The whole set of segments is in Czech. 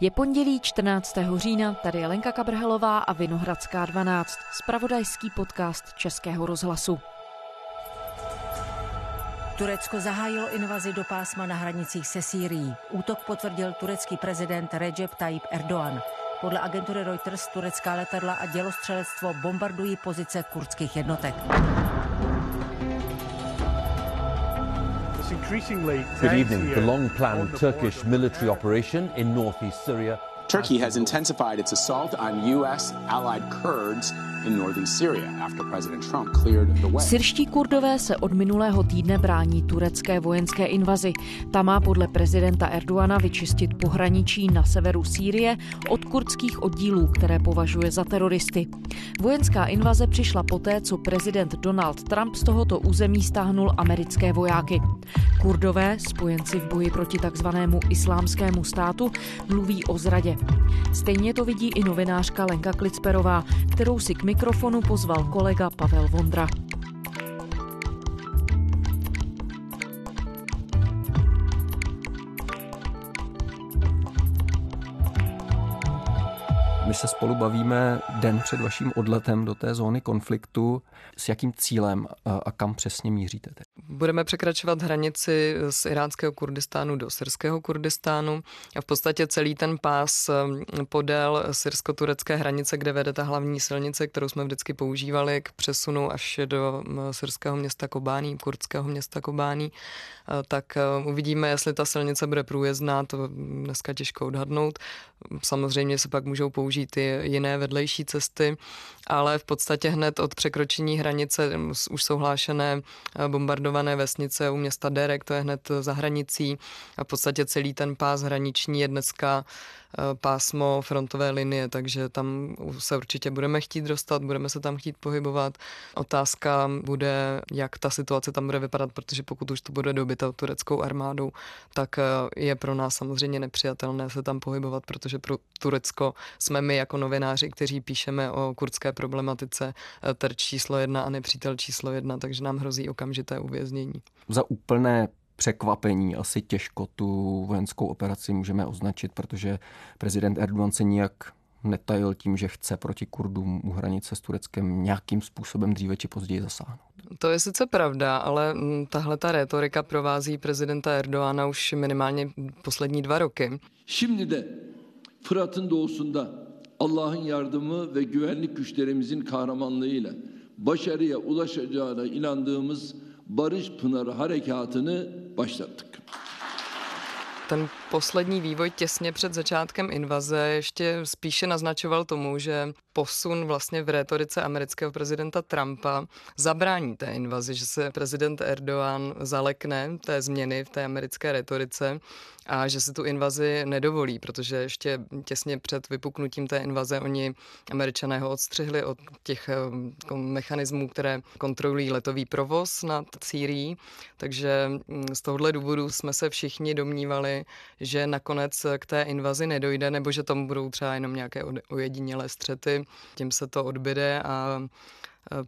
Je pondělí 14. října, tady je Lenka Kabrhelová a Vinohradská 12, spravodajský podcast Českého rozhlasu. Turecko zahájilo invazi do pásma na hranicích se Sýrií. Útok potvrdil turecký prezident Recep Tayyip Erdoğan. Podle agentury Reuters turecká letadla a dělostřelectvo bombardují pozice kurdských jednotek. Good evening. The long planned Turkish military operation in northeast Syria Turkey has intensified its assault on U.S. allied Kurds Syrští kurdové se od minulého týdne brání turecké vojenské invazi. Ta má podle prezidenta Erdoana vyčistit pohraničí na severu Sýrie od kurdských oddílů, které považuje za teroristy. Vojenská invaze přišla poté, co prezident Donald Trump z tohoto území stáhnul americké vojáky. Kurdové, spojenci v boji proti takzvanému islámskému státu, mluví o zradě. Stejně to vidí i novinářka Lenka Klicperová, kterou si k mikrofonu pozval kolega Pavel Vondra. My se spolu bavíme den před vaším odletem do té zóny konfliktu. S jakým cílem a kam přesně míříte? Budeme překračovat hranici z iránského Kurdistánu do syrského Kurdistánu a v podstatě celý ten pás um, podél syrsko-turecké hranice, kde vede ta hlavní silnice, kterou jsme vždycky používali k přesunu až do um, syrského města Kobání, kurdského města Kobání, tak um, uvidíme, jestli ta silnice bude průjezdná, to dneska těžko odhadnout. Samozřejmě se pak můžou použít i jiné vedlejší cesty, ale v podstatě hned od překročení hranice už jsou hlášené eh, bombardované vesnice u města Derek, to je hned za hranicí. A v podstatě celý ten pás hraniční je dneska pásmo frontové linie, takže tam se určitě budeme chtít dostat, budeme se tam chtít pohybovat. Otázka bude, jak ta situace tam bude vypadat, protože pokud už to bude dobyta tureckou armádou, tak eh, je pro nás samozřejmě nepřijatelné se tam pohybovat, protože pro Turecko jsme my jako novináři, kteří píšeme o kurdské problematice, eh, terč číslo jedna a nepřítel číslo jedna, takže nám hrozí okamžité uvěznění. Za úplné překvapení. Asi těžko tu vojenskou operaci můžeme označit, protože prezident Erdogan se nijak netajil tím, že chce proti Kurdům u hranice s Tureckem nějakým způsobem dříve či později zasáhnout. To je sice pravda, ale mm, tahle ta retorika provází prezidenta Erdoana už minimálně poslední dva roky. Şimdi de Fırat'ın doğusunda Allah'ın yardımı ve güvenlik güçlerimizin kahramanlığıyla başarıya ulaşacağına inandığımız Barış Pınarı harekatını başlattık. Ten poslední vývoj těsně před začátkem invaze ještě spíše naznačoval tomu, že posun vlastně v rétorice amerického prezidenta Trumpa zabrání té invazi, že se prezident Erdogan zalekne té změny v té americké retorice a že si tu invazi nedovolí, protože ještě těsně před vypuknutím té invaze oni američané ho odstřihli od těch eh, mechanismů, které kontrolují letový provoz nad Sýrií, takže mm, z tohohle důvodu jsme se všichni domnívali, že nakonec k té invazi nedojde, nebo že tam budou třeba jenom nějaké ojedinělé střety, tím se to odbyde a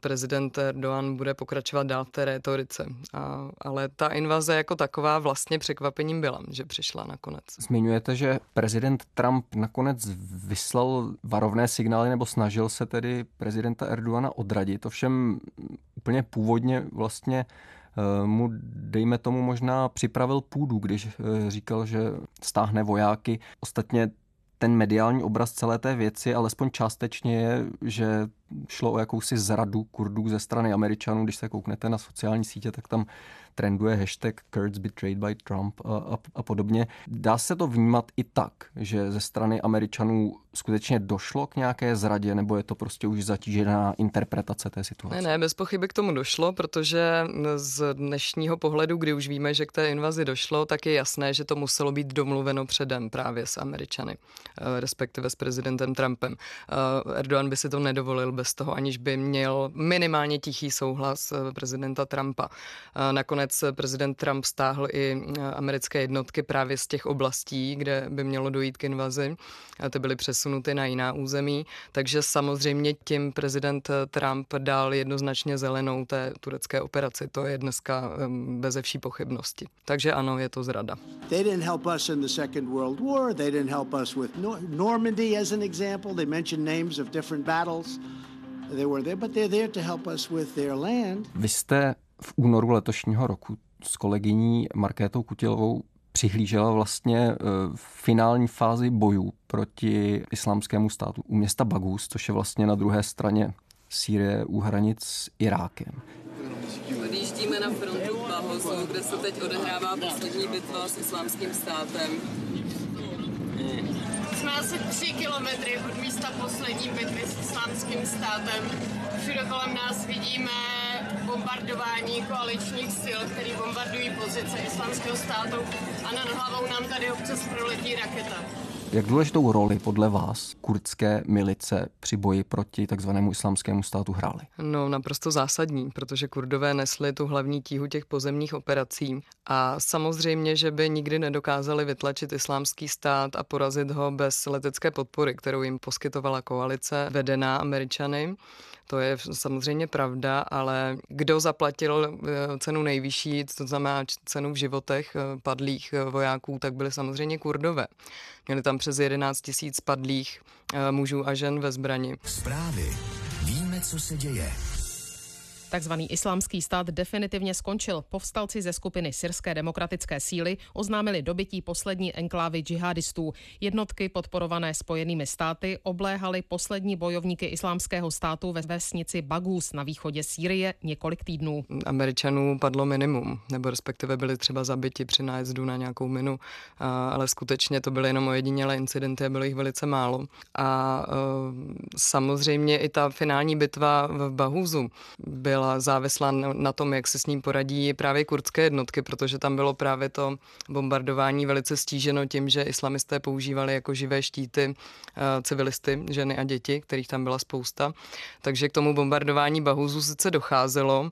prezident Erdogan bude pokračovat dál v té rétorice. A, ale ta invaze jako taková vlastně překvapením byla, že přišla nakonec. Zmiňujete, že prezident Trump nakonec vyslal varovné signály nebo snažil se tedy prezidenta Erdogana odradit. Ovšem úplně původně vlastně eh, mu, dejme tomu, možná připravil půdu, když eh, říkal, že stáhne vojáky. Ostatně ten mediální obraz celé té věci, alespoň částečně je, že šlo o jakousi zradu Kurdů ze strany Američanů. Když se kouknete na sociální sítě, tak tam trenduje hashtag Kurds betrayed by Trump a, a, a podobně. Dá se to vnímat i tak, že ze strany Američanů skutečně došlo k nějaké zradě, nebo je to prostě už zatížená interpretace té situace? Ne, ne, bez pochyby k tomu došlo, protože z dnešního pohledu, kdy už víme, že k té invazi došlo, tak je jasné, že to muselo být domluveno předem právě s Američany, eh, respektive s prezidentem Trumpem. Eh, Erdogan by si to nedovolil bez toho, aniž by měl minimálně tichý souhlas eh, prezidenta Trumpa. Nakonec nakonec prezident Trump stáhl i americké jednotky právě z těch oblastí, kde by mělo dojít k invazi. A ty byly přesunuty na jiná území. Takže samozřejmě tím prezident Trump dal jednoznačně zelenou té turecké operaci. To je dneska beze vší pochybnosti. Takže ano, je to zrada. They didn't help us in the Second World War. They didn't help us with Normandy as an example. They mentioned names of different battles. They were there, but they're there to help us with their land. Vy jste v únoru letošního roku s kolegyní Markétou Kutilovou přihlížela vlastně v finální fázi bojů proti islámskému státu u města Bagus, což je vlastně na druhé straně Sýrie u hranic s Irákem. Odjíždíme na frontu Bahosu, kde se teď odehrává poslední bitva s islámským státem. Jsme asi tři kilometry od místa poslední bitvy s islámským státem. Všude kolem nás vidíme bombardování koaličních sil, které bombardují pozice islámského státu a nad hlavou nám tady občas proletí raketa. Jak důležitou roli podle vás kurdské milice při boji proti takzvanému islámskému státu hrály? No naprosto zásadní, protože kurdové nesli tu hlavní tíhu těch pozemních operací a samozřejmě, že by nikdy nedokázali vytlačit islámský stát a porazit ho bez letecké podpory, kterou jim poskytovala koalice vedená Američany. To je samozřejmě pravda, ale kdo zaplatil eh, cenu nejvyšší, to znamená cenu v životech eh, padlých eh, vojáků, tak byly samozřejmě kurdové. Měli tam přes 11 tisíc padlých mužů a žen ve zbrani. Zprávy. Víme, co se děje. Takzvaný islámský stát definitivně skončil. Povstalci ze skupiny Syrské demokratické síly oznámili dobytí poslední enklávy džihadistů. Jednotky podporované spojenými státy obléhaly poslední bojovníky islámského státu ve vesnici Bagus na východě Sýrie několik týdnů. Američanů padlo minimum, nebo respektive byli třeba zabiti při nájezdu na nějakou minu, ale skutečně to byly jenom ojedinělé incidenty a bylo jich velice málo. A samozřejmě i ta finální bitva v Bahuzu byla byla závislá na tom, jak se s ním poradí právě kurdské jednotky, protože tam bylo právě to bombardování velice stíženo tím, že islamisté používali jako živé štíty eh, civilisty, ženy a děti, kterých tam byla spousta. Takže k tomu bombardování Bahuzu sice docházelo,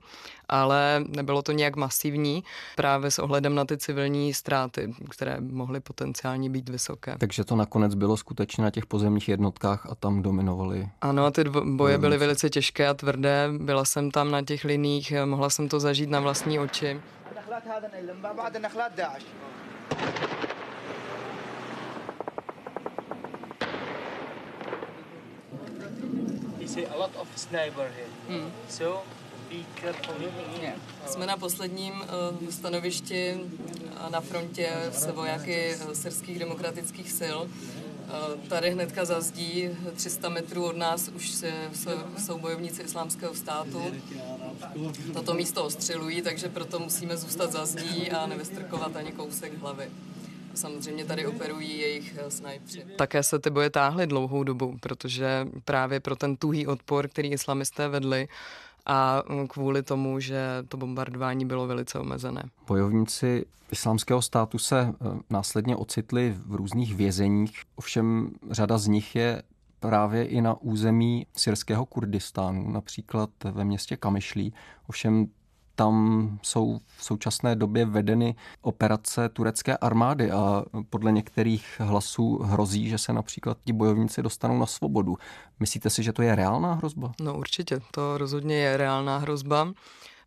ale nebylo to nějak masivní právě s ohledem na ty civilní ztráty, které mohly potenciálně být vysoké. Takže to nakonec bylo skutečně na těch pozemních jednotkách a tam dominovali. Ano, a ty boje byly velice těžké a tvrdé. Byla jsem tam na těch liních, mohla jsem to zažít na vlastní oči. Hmm. Jsme na posledním uh, stanovišti na frontě se vojáky eh, syrských demokratických sil. Tady hnedka zazdí 300 metrů od nás už se, se, jsou bojovníci islámského státu. Toto místo ostřelují, takže proto musíme zůstat za zdí a nevystrkovat ani kousek hlavy. Samozřejmě tady operují jejich snajpři. Také se ty boje táhly dlouhou dobu, protože právě pro ten tuhý odpor, který islamisté vedli, a mm, kvůli tomu, že to bombardování bylo velice omezené. Bojovníci islámského státu se e, následně ocitli v různých vězeních, ovšem řada z nich je právě i na území syrského Kurdistánu, například ve městě Kamyšlí. Ovšem tam jsou v současné době vedeny operace turecké armády a podle některých hlasů hrozí, že se například ti bojovníci dostanou na svobodu. Myslíte si, že to je reálná hrozba? No určitě, to rozhodně je reálná hrozba.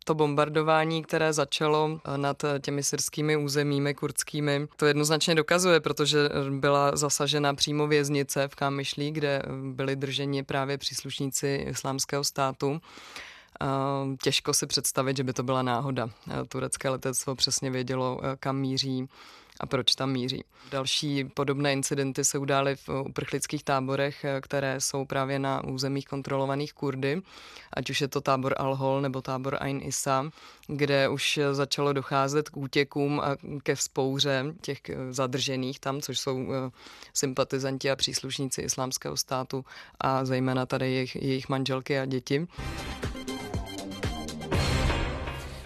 To bombardování, které začalo nad těmi syrskými územími kurdskými, to jednoznačně dokazuje, protože byla zasažena přímo věznice v Kámyšlí, kde byli drženi právě příslušníci islámského státu. Těžko si představit, že by to byla náhoda. Turecké letectvo přesně vědělo, kam míří a proč tam míří. Další podobné incidenty se udály v uprchlických táborech, které jsou právě na územích kontrolovaných Kurdy, ať už je to tábor Al-Hol nebo tábor Ain Isa, kde už začalo docházet k útěkům a ke vzpouře těch zadržených tam, což jsou sympatizanti a příslušníci islámského státu a zejména tady jejich, jejich manželky a děti.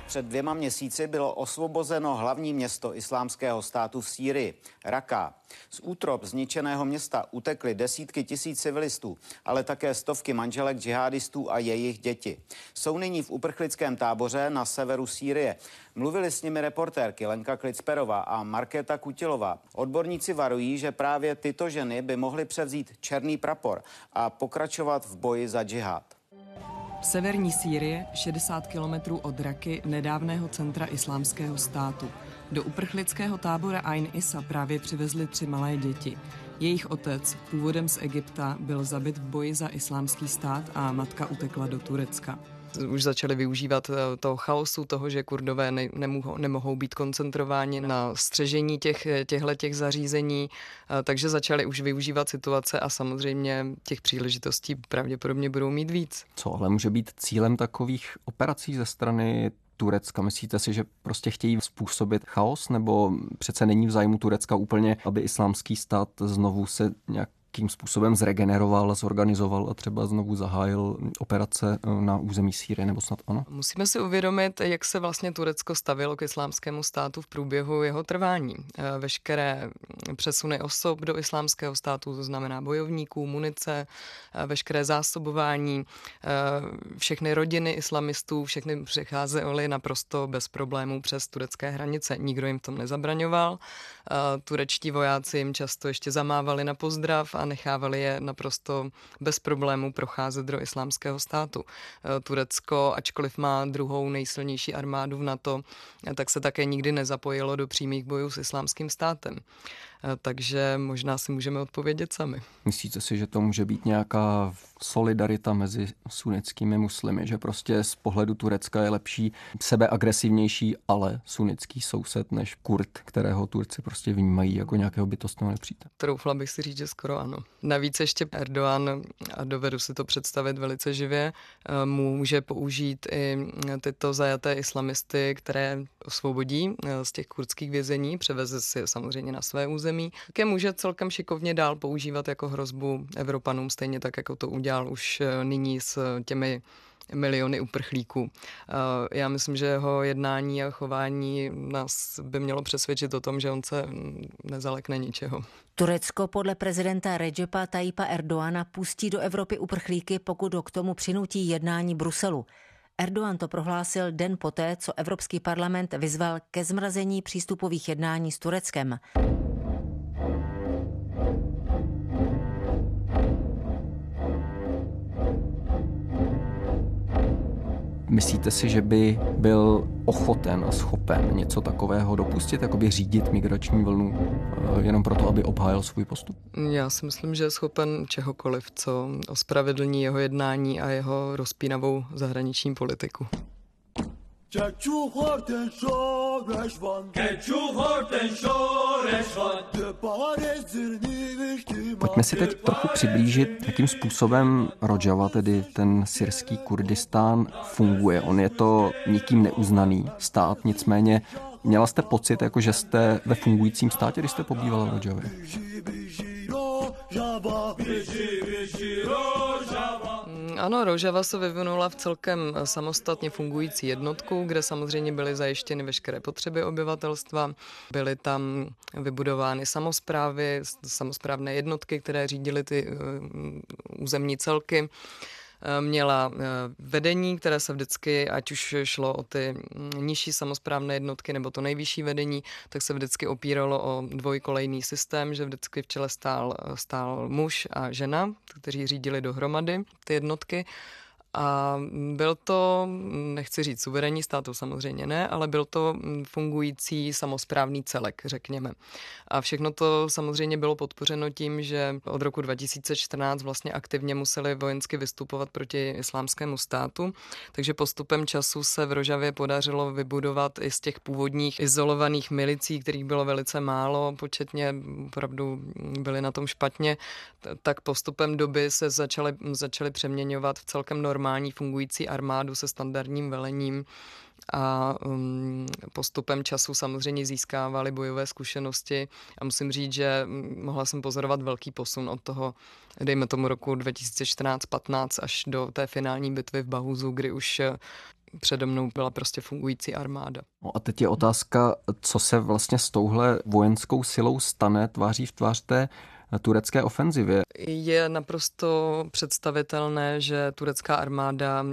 Před dvěma měsíci bylo osvobozeno hlavní město islámského státu v Sýrii, Raka. Z útrop zničeného města utekly desítky tisíc civilistů, ale také stovky manželek džihadistů a jejich děti. Jsou nyní v uprchlickém táboře na severu Sýrie. Mluvili s nimi reportérky Lenka Klicperová a Markéta Kutilová. Odborníci varují, že právě tyto ženy by mohly převzít černý prapor a pokračovat v boji za džihad. Severní Sýrie, 60 kilometrů od Raky, nedávného centra islámského státu. Do uprchlického tábora Ain Isa právě přivezli tři malé děti. Jejich otec, původem z Egypta, byl zabit v boji za islámský stát a matka utekla do Turecka už začali využívat eh, toho chaosu, toho, že kurdové ne, nemohou, nemohou být koncentrováni na střežení těch, těchto těch zařízení, eh, takže začali už využívat situace a samozřejmě těch příležitostí pravděpodobně budou mít víc. Co ale může být cílem takových operací ze strany Turecka? Myslíte si, že prostě chtějí způsobit chaos, nebo přece není v zájmu Turecka úplně, aby islámský stát znovu se nějak nějakým způsobem zregeneroval, zorganizoval a třeba znovu zahájil operace eh, na území Sýrie, nebo snad ono? Musíme si uvědomit, jak se vlastně Turecko stavilo k islámskému státu v průběhu jeho trvání. Eh, veškeré přesuny osob do islámského státu, to znamená bojovníků, munice, eh, veškeré zásobování, všechny rodiny islamistů, všechny přicházely naprosto bez problémů přes turecké hranice. Nikdo jim v tom nezabraňoval. Turečtí vojáci jim často ještě zamávali na pozdrav a nechávali je naprosto bez problémů procházet do islámského státu. Eh, Turecko, ačkoliv má druhou nejsilnější armádu v NATO, eh, tak se také nikdy nezapojilo do přímých bojů s islámským státem. Eh, takže možná si můžeme odpovědět sami. Myslíte si, že to může být nějaká solidarita mezi sunnickými muslimy, že prostě z pohledu Turecka je lepší sebeagresivnější, ale sunnický soused než Kurd, kterého Turci prostě vnímají jako nějakého bytostného nepřítele? Troufla bych si říct, že skoro ano. Navíc ještě Erdogan, a dovedu si to představit velice živě, eh, může použít i tyto zajaté islamisty, které osvobodí eh, z těch kurdských vězení, převeze si samozřejmě na své území území, také může celkem šikovně dál používat jako hrozbu Evropanům, stejně tak, jako to udělal už eh, nyní s těmi miliony uprchlíků. Eh, já myslím, že jeho jednání a chování nás by mělo přesvědčit o tom, že on se nezalekne ničeho. Turecko podle prezidenta Recepa Tayyipa Erdoana pustí do Evropy uprchlíky, pokud ho k tomu přinutí jednání Bruselu. Erdogan to prohlásil den poté, co Evropský parlament vyzval ke zmrazení přístupových jednání s Tureckem. Myslíte si, že by byl ochoten a schopen něco takového dopustit, jako by řídit migrační vlnu eh, jenom proto, aby obhájil svůj postup? Já si myslím, že je schopen čehokoliv, co ospravedlní jeho jednání a jeho rozpínavou zahraniční politiku. Pojďme si teď trochu přiblížit, jakým způsobem Rojava, tedy ten syrský Kurdistán, funguje. On je to nikým neuznaný stát, nicméně měla jste pocit, jako že jste ve fungujícím státě, když jste pobývala v Rojavě? Ano, Rožava se vyvinula v celkem samostatně fungující jednotku, kde samozřejmě byly zajištěny veškeré potřeby obyvatelstva. Byly tam vybudovány samozprávy, samozprávné jednotky, které řídily ty uh, územní celky. Eh, měla eh, vedení, které se vždycky, ať už šlo o ty mm, nižší samozprávné jednotky nebo to nejvyšší vedení, tak se vždycky opíralo o dvojkolejný systém, že vždycky v čele stál, stál muž a žena, kteří řídili dohromady ty jednotky. A byl to, nechci říct suverénní stát, to samozřejmě ne, ale byl to fungující samozprávný celek, řekněme. A všechno to samozřejmě bylo podpořeno tím, že od roku 2014 vlastně aktivně museli vojensky vystupovat proti islámskému státu, takže postupem času se v Rožavě podařilo vybudovat i z těch původních izolovaných milicí, kterých bylo velice málo, početně opravdu byli na tom špatně, tak postupem doby se začaly, začaly přeměňovat v celkem normální normální fungující armádu se standardním velením a um, postupem času samozřejmě získávali bojové zkušenosti a musím říct, že mohla jsem pozorovat velký posun od toho, dejme tomu roku 2014-15 až do té finální bitvy v Bahuzu, kdy už přede mnou byla prostě fungující armáda. No a teď je otázka, co se vlastně s touhle vojenskou silou stane tváří v tvář té turecké ofenzivě. Je naprosto představitelné, že turecká armáda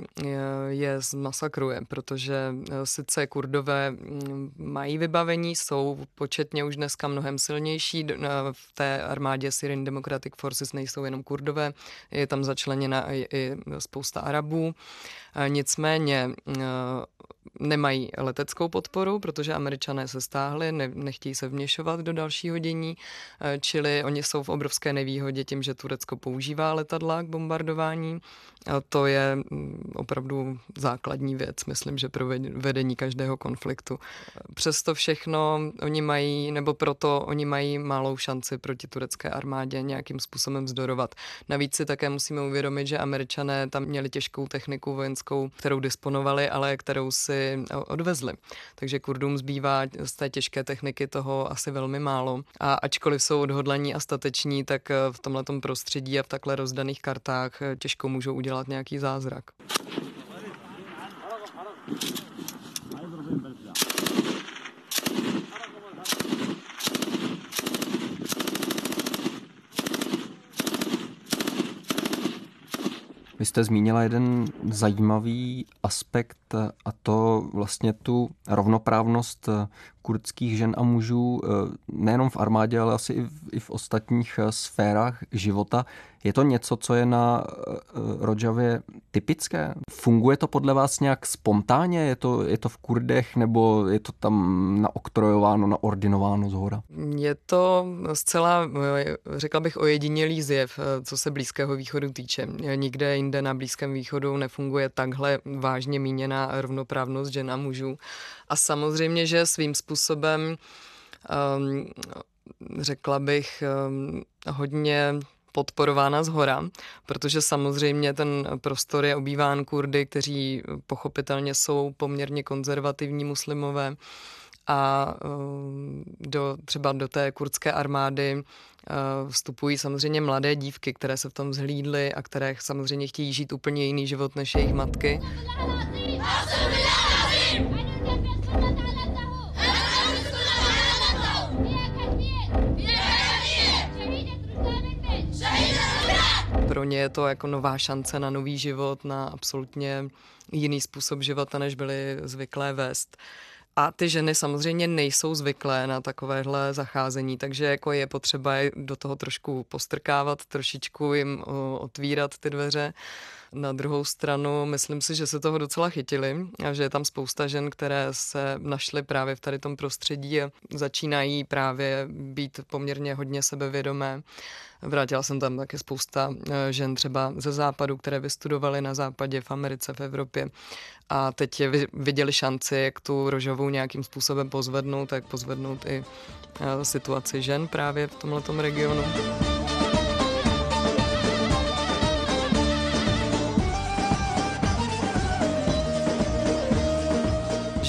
je zmasakruje, protože eh, sice kurdové mm, mají vybavení, jsou početně už dneska mnohem silnější. Eh, v té armádě Syrian Democratic Forces nejsou jenom kurdové, je tam začleněna i spousta Arabů. Nicméně eh, nemají leteckou podporu, protože američané se stáhli, ne, nechtějí se vměšovat do dalšího dění, eh, čili oni jsou v obrovské nevýhodě tím, že Turecko používá letadla k bombardování. A to je mm, opravdu základní věc, myslím, že pro vedení každého konfliktu. Přesto všechno oni mají, nebo proto oni mají malou šanci proti turecké armádě nějakým způsobem vzdorovat. Navíc si také musíme uvědomit, že američané tam měli těžkou techniku vojenskou, kterou disponovali, ale kterou si odvezli. Takže Kurdům zbývá z té těžké techniky toho asi velmi málo. A ačkoliv jsou odhodlaní a stateční, tak v tomhle prostředí a v takhle rozdaných kartách těžko můžou udělat nějaký zázrak. Vy jste zmínila jeden zajímavý aspekt a to vlastně tu rovnoprávnost kurdských žen a mužů eh, nejenom v armádě, ale asi i v, i v ostatních eh, sférách života. Je to něco, co je na eh, Rodžavě typické? Funguje to podle vás nějak spontánně? Je to, je to v Kurdech nebo je to tam naoktrojováno, naordinováno z hora? Je to zcela, řekla bych, ojedinělý zjev, co se Blízkého východu týče. Nikde jinde na Blízkém východu nefunguje takhle vážně míněná rovnoprávnost žen a mužů. A samozřejmě, že svým způsobem um, řekla bych um, hodně podporována z hora, protože samozřejmě ten prostor je obýván Kurdy, kteří pochopitelně jsou poměrně konzervativní muslimové a um, do, třeba do té kurdské armády vstupují samozřejmě mladé dívky, které se v tom zhlídly a které samozřejmě chtějí žít úplně jiný život než jejich matky. pro ně je to jako nová šance na nový život, na absolutně jiný způsob života, než byli zvyklé vést. A ty ženy samozřejmě nejsou zvyklé na takovéhle zacházení, takže jako je potřeba do toho trošku postrkávat, trošičku jim otvírat ty dveře. Na druhou stranu, myslím si, že se toho docela chytili a že je tam spousta žen, které se našly právě v tady tom prostředí a začínají právě být poměrně hodně sebevědomé. Vrátila jsem tam také spousta eh, žen třeba ze západu, které vystudovaly na západě, v Americe, v Evropě a teď viděli šanci, jak tu rožovou nějakým způsobem pozvednout, tak pozvednout i eh, situaci žen právě v tomto regionu.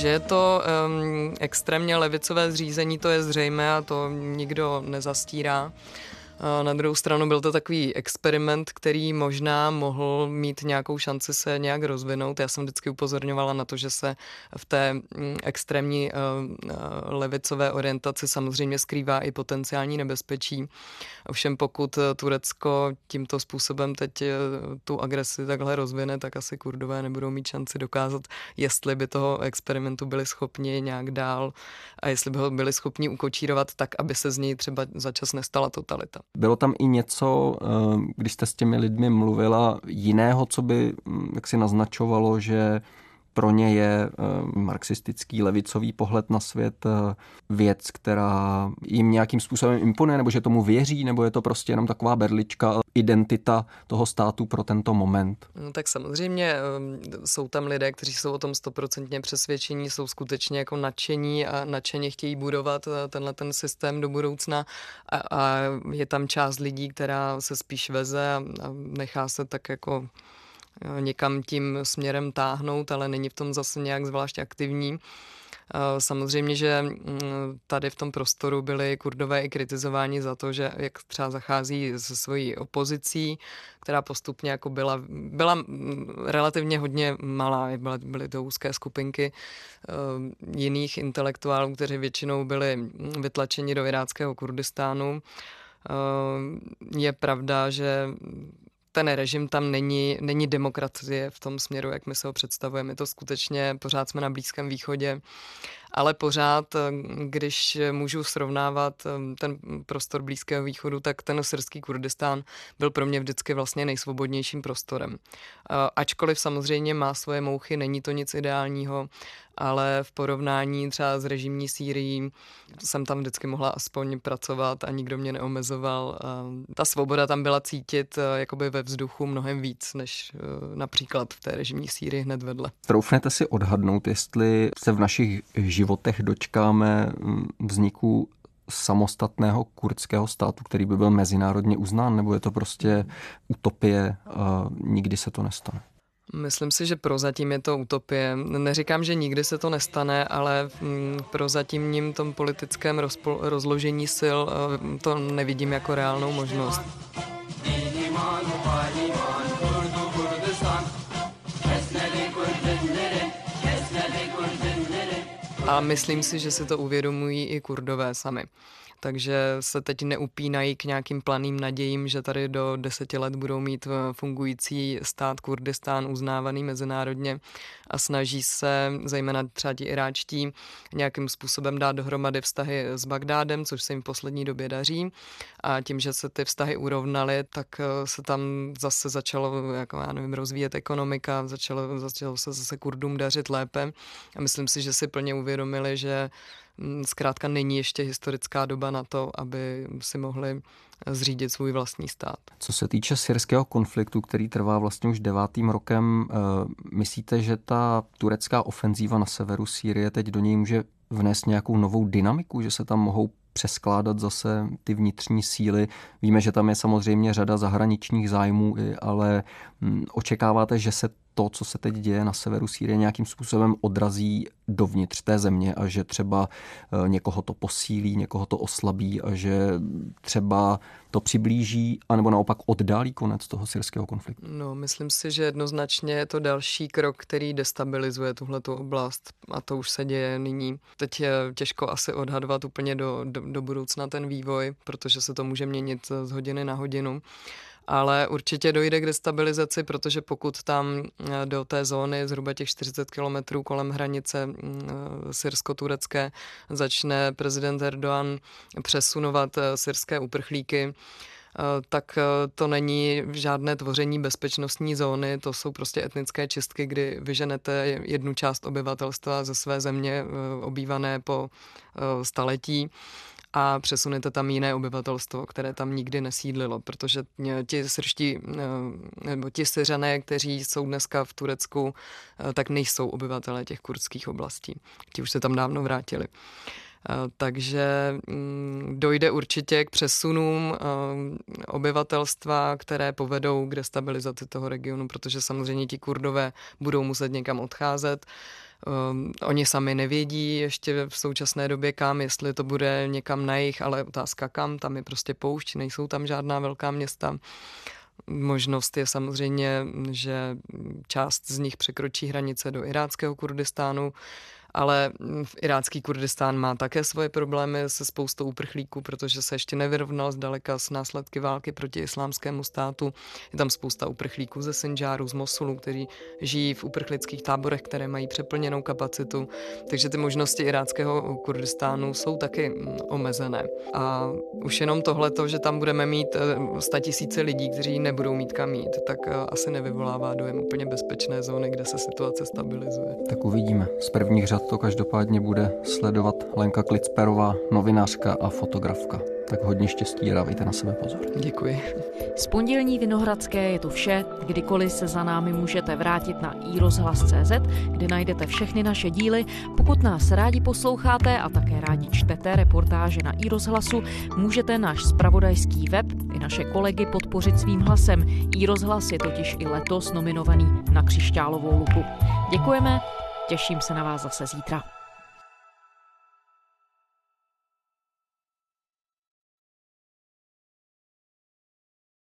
Že je to um, extrémně levicové zřízení, to je zřejmé a to nikdo nezastírá. Na druhou stranu byl to takový experiment, který možná mohl mít nějakou šanci se nějak rozvinout. Já jsem vždycky upozorňovala na to, že se v té mm, extrémní eh, eh, levicové orientaci samozřejmě skrývá i potenciální nebezpečí. Ovšem pokud Turecko tímto způsobem teď eh, tu agresi takhle rozvine, tak asi kurdové nebudou mít šanci dokázat, jestli by toho experimentu byli schopni nějak dál a jestli by ho byli schopni ukočírovat tak, aby se z něj třeba začas nestala totalita. Bylo tam i něco, eh, když jste s těmi lidmi mluvila, jiného, co by hm, jak si naznačovalo, že pro ně je eh, marxistický levicový pohled na svět eh, věc, která jim nějakým způsobem imponuje, nebo že tomu věří, nebo je to prostě jenom taková berlička, identita toho státu pro tento moment? No, tak samozřejmě jsou tam lidé, kteří jsou o tom stoprocentně přesvědčení, jsou skutečně jako nadšení a nadšeně chtějí budovat eh, tenhle ten systém do budoucna a, a je tam část lidí, která se spíš veze a nechá se tak jako někam tím směrem táhnout, ale není v tom zase nějak zvlášť aktivní. Samozřejmě, že mm, tady v tom prostoru byli kurdové i kritizováni za to, že jak třeba zachází se svojí opozicí, která postupně jako byla, byla mm, relativně hodně malá, byly, byly to úzké skupinky uh, jiných intelektuálů, kteří většinou byli vytlačeni do iráckého Kurdistánu. Uh, je pravda, že ten režim tam není, není demokracie v tom směru, jak my se ho představujeme. Je to skutečně, pořád jsme na Blízkém východě ale pořád, eh, když můžu srovnávat eh, ten prostor Blízkého východu, tak ten syrský Kurdistán byl pro mě vždycky vlastně nejsvobodnějším prostorem. Eh, ačkoliv samozřejmě má svoje mouchy, není to nic ideálního, ale v porovnání třeba s režimní Sýrií jsem tam vždycky mohla aspoň pracovat a nikdo mě neomezoval. Ta svoboda tam byla cítit jakoby ve vzduchu mnohem víc, než například v té režimní Sýrii hned vedle. Troufnete si odhadnout, jestli se v našich životech dočkáme mm, vzniku samostatného kurdského státu, který by byl mezinárodně uznán, nebo je to prostě utopie a nikdy se to nestane? Myslím si, že prozatím je to utopie. Neříkám, že nikdy se to nestane, ale v mm, prozatímním tom politickém rozložení sil eh, to nevidím jako reálnou možnost. A myslím si, že si to uvědomují i kurdové sami takže se teď neupínají k nějakým planým nadějím, že tady do deseti let budou mít eh, fungující stát Kurdistán uznávaný mezinárodně a snaží se, zejména třeba ti iráčtí, nějakým způsobem dát dohromady vztahy s Bagdádem, což se jim v poslední době daří. A tím, že se ty vztahy urovnaly, tak eh, se tam zase začalo, jako já nevím, rozvíjet ekonomika, začalo, začalo se zase Kurdům dařit lépe. A myslím si, že si plně uvědomili, že Mm, zkrátka není ještě historická doba na to, aby si mohli zřídit svůj vlastní stát. Co se týče syrského konfliktu, který trvá vlastně už devátým rokem, eh, myslíte, že ta turecká ofenzíva na severu Sýrie teď do něj může vnést nějakou novou dynamiku, že se tam mohou přeskládat zase ty vnitřní síly. Víme, že tam je samozřejmě řada zahraničních zájmů, ale mm, očekáváte, že se to, co se teď děje na severu Sýrie, nějakým způsobem odrazí dovnitř té země a že třeba eh, někoho to posílí, někoho to oslabí a že třeba to přiblíží, anebo naopak oddálí konec toho syrského konfliktu? No, myslím si, že jednoznačně je to další krok, který destabilizuje tuhletu oblast a to už se děje nyní. Teď je těžko asi odhadovat úplně do, do, do budoucna ten vývoj, protože se to může měnit z hodiny na hodinu ale určitě dojde k destabilizaci, protože pokud tam eh, do té zóny zhruba těch 40 kilometrů kolem hranice mm, eh, syrsko-turecké začne prezident Erdogan přesunovat eh, syrské uprchlíky, tak to není žádné tvoření bezpečnostní zóny, to jsou prostě etnické čistky, kdy vyženete jednu část obyvatelstva ze své země obývané po staletí a přesunete tam jiné obyvatelstvo, které tam nikdy nesídlilo, protože ti srští, eh, nebo ti syřané, kteří jsou dneska v Turecku, eh, tak nejsou obyvatelé těch kurdských oblastí. Ti už se tam dávno vrátili. Eh, takže mm, dojde určitě k přesunům obyvatelstva, které povedou k destabilizaci toho regionu, protože samozřejmě ti kurdové budou muset někam odcházet Um, oni sami nevědí ještě v současné době kam, jestli to bude někam na jich, ale otázka kam, tam je prostě poušť, nejsou tam žádná velká města. Možnost je samozřejmě, že část z nich překročí hranice do iráckého Kurdistánu, ale v irácký Kurdistán má také svoje problémy se spoustou uprchlíků, protože se ještě nevyrovnal zdaleka s následky války proti islámskému státu. Je tam spousta uprchlíků ze Sinjaru, z Mosulu, kteří žijí v uprchlických táborech, které mají přeplněnou kapacitu. Takže ty možnosti iráckého Kurdistánu jsou taky mm, omezené. A už jenom tohle, že tam budeme mít eh, tisíce lidí, kteří nebudou mít kam jít, tak eh, asi nevyvolává dojem úplně bezpečné zóny, kde se situace stabilizuje. Tak uvidíme. Z prvních řad to každopádně bude sledovat Lenka Klicperová, novinářka a fotografka. Tak hodně štěstí a dávejte na sebe pozor. Děkuji. Z pondělní Vinohradské je to vše. Kdykoliv se za námi můžete vrátit na iRozhlas.cz, kde najdete všechny naše díly. Pokud nás rádi posloucháte a také rádi čtete reportáže na iRozhlasu, můžete náš spravodajský web i naše kolegy podpořit svým hlasem. iRozhlas je totiž i letos nominovaný na křišťálovou lupu. Děkujeme Těším se na vás zase zítra.